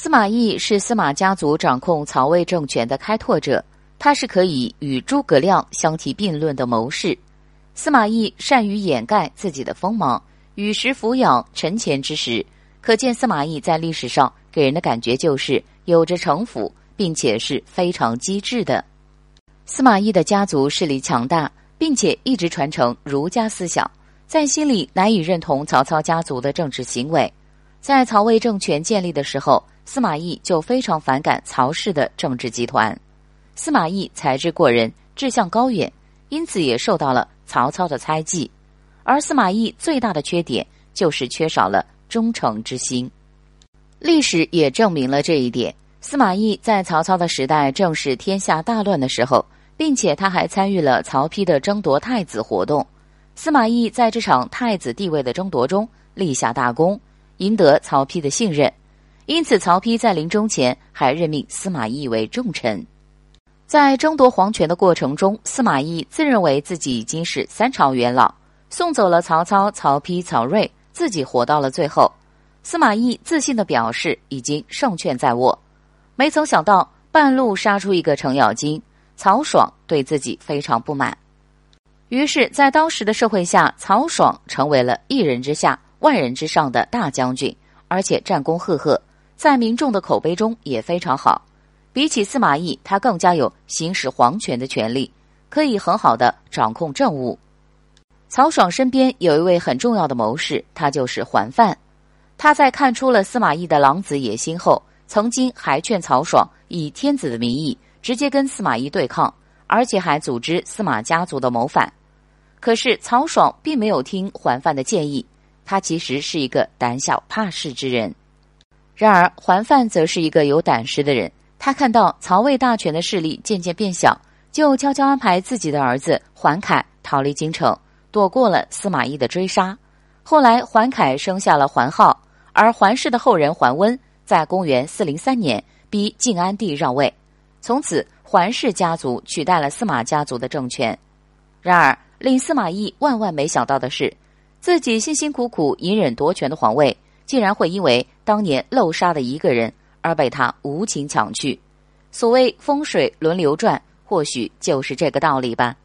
司马懿是司马家族掌控曹魏政权的开拓者，他是可以与诸葛亮相提并论的谋士。司马懿善于掩盖自己的锋芒，与时俯仰沉潜之时，可见司马懿在历史上给人的感觉就是有着城府，并且是非常机智的。司马懿的家族势力强大，并且一直传承儒家思想，在心里难以认同曹操家族的政治行为。在曹魏政权建立的时候，司马懿就非常反感曹氏的政治集团。司马懿才智过人，志向高远，因此也受到了曹操的猜忌。而司马懿最大的缺点就是缺少了忠诚之心。历史也证明了这一点。司马懿在曹操的时代正是天下大乱的时候，并且他还参与了曹丕的争夺太子活动。司马懿在这场太子地位的争夺中立下大功。赢得曹丕的信任，因此曹丕在临终前还任命司马懿为重臣。在争夺皇权的过程中，司马懿自认为自己已经是三朝元老，送走了曹操、曹丕、曹睿，自己活到了最后。司马懿自信的表示已经胜券在握，没曾想到半路杀出一个程咬金，曹爽对自己非常不满。于是，在当时的社会下，曹爽成为了一人之下。万人之上的大将军，而且战功赫赫，在民众的口碑中也非常好。比起司马懿，他更加有行使皇权的权利，可以很好的掌控政务。曹爽身边有一位很重要的谋士，他就是桓范。他在看出了司马懿的狼子野心后，曾经还劝曹爽以天子的名义直接跟司马懿对抗，而且还组织司马家族的谋反。可是曹爽并没有听桓范的建议。他其实是一个胆小怕事之人，然而桓范则是一个有胆识的人。他看到曹魏大权的势力渐渐变小，就悄悄安排自己的儿子桓凯逃离京城，躲过了司马懿的追杀。后来桓凯生下了桓浩，而桓氏的后人桓温在公元四零三年逼晋安帝让位，从此桓氏家族取代了司马家族的政权。然而令司马懿万万没想到的是。自己辛辛苦苦隐忍夺权的皇位，竟然会因为当年漏杀的一个人而被他无情抢去。所谓风水轮流转，或许就是这个道理吧。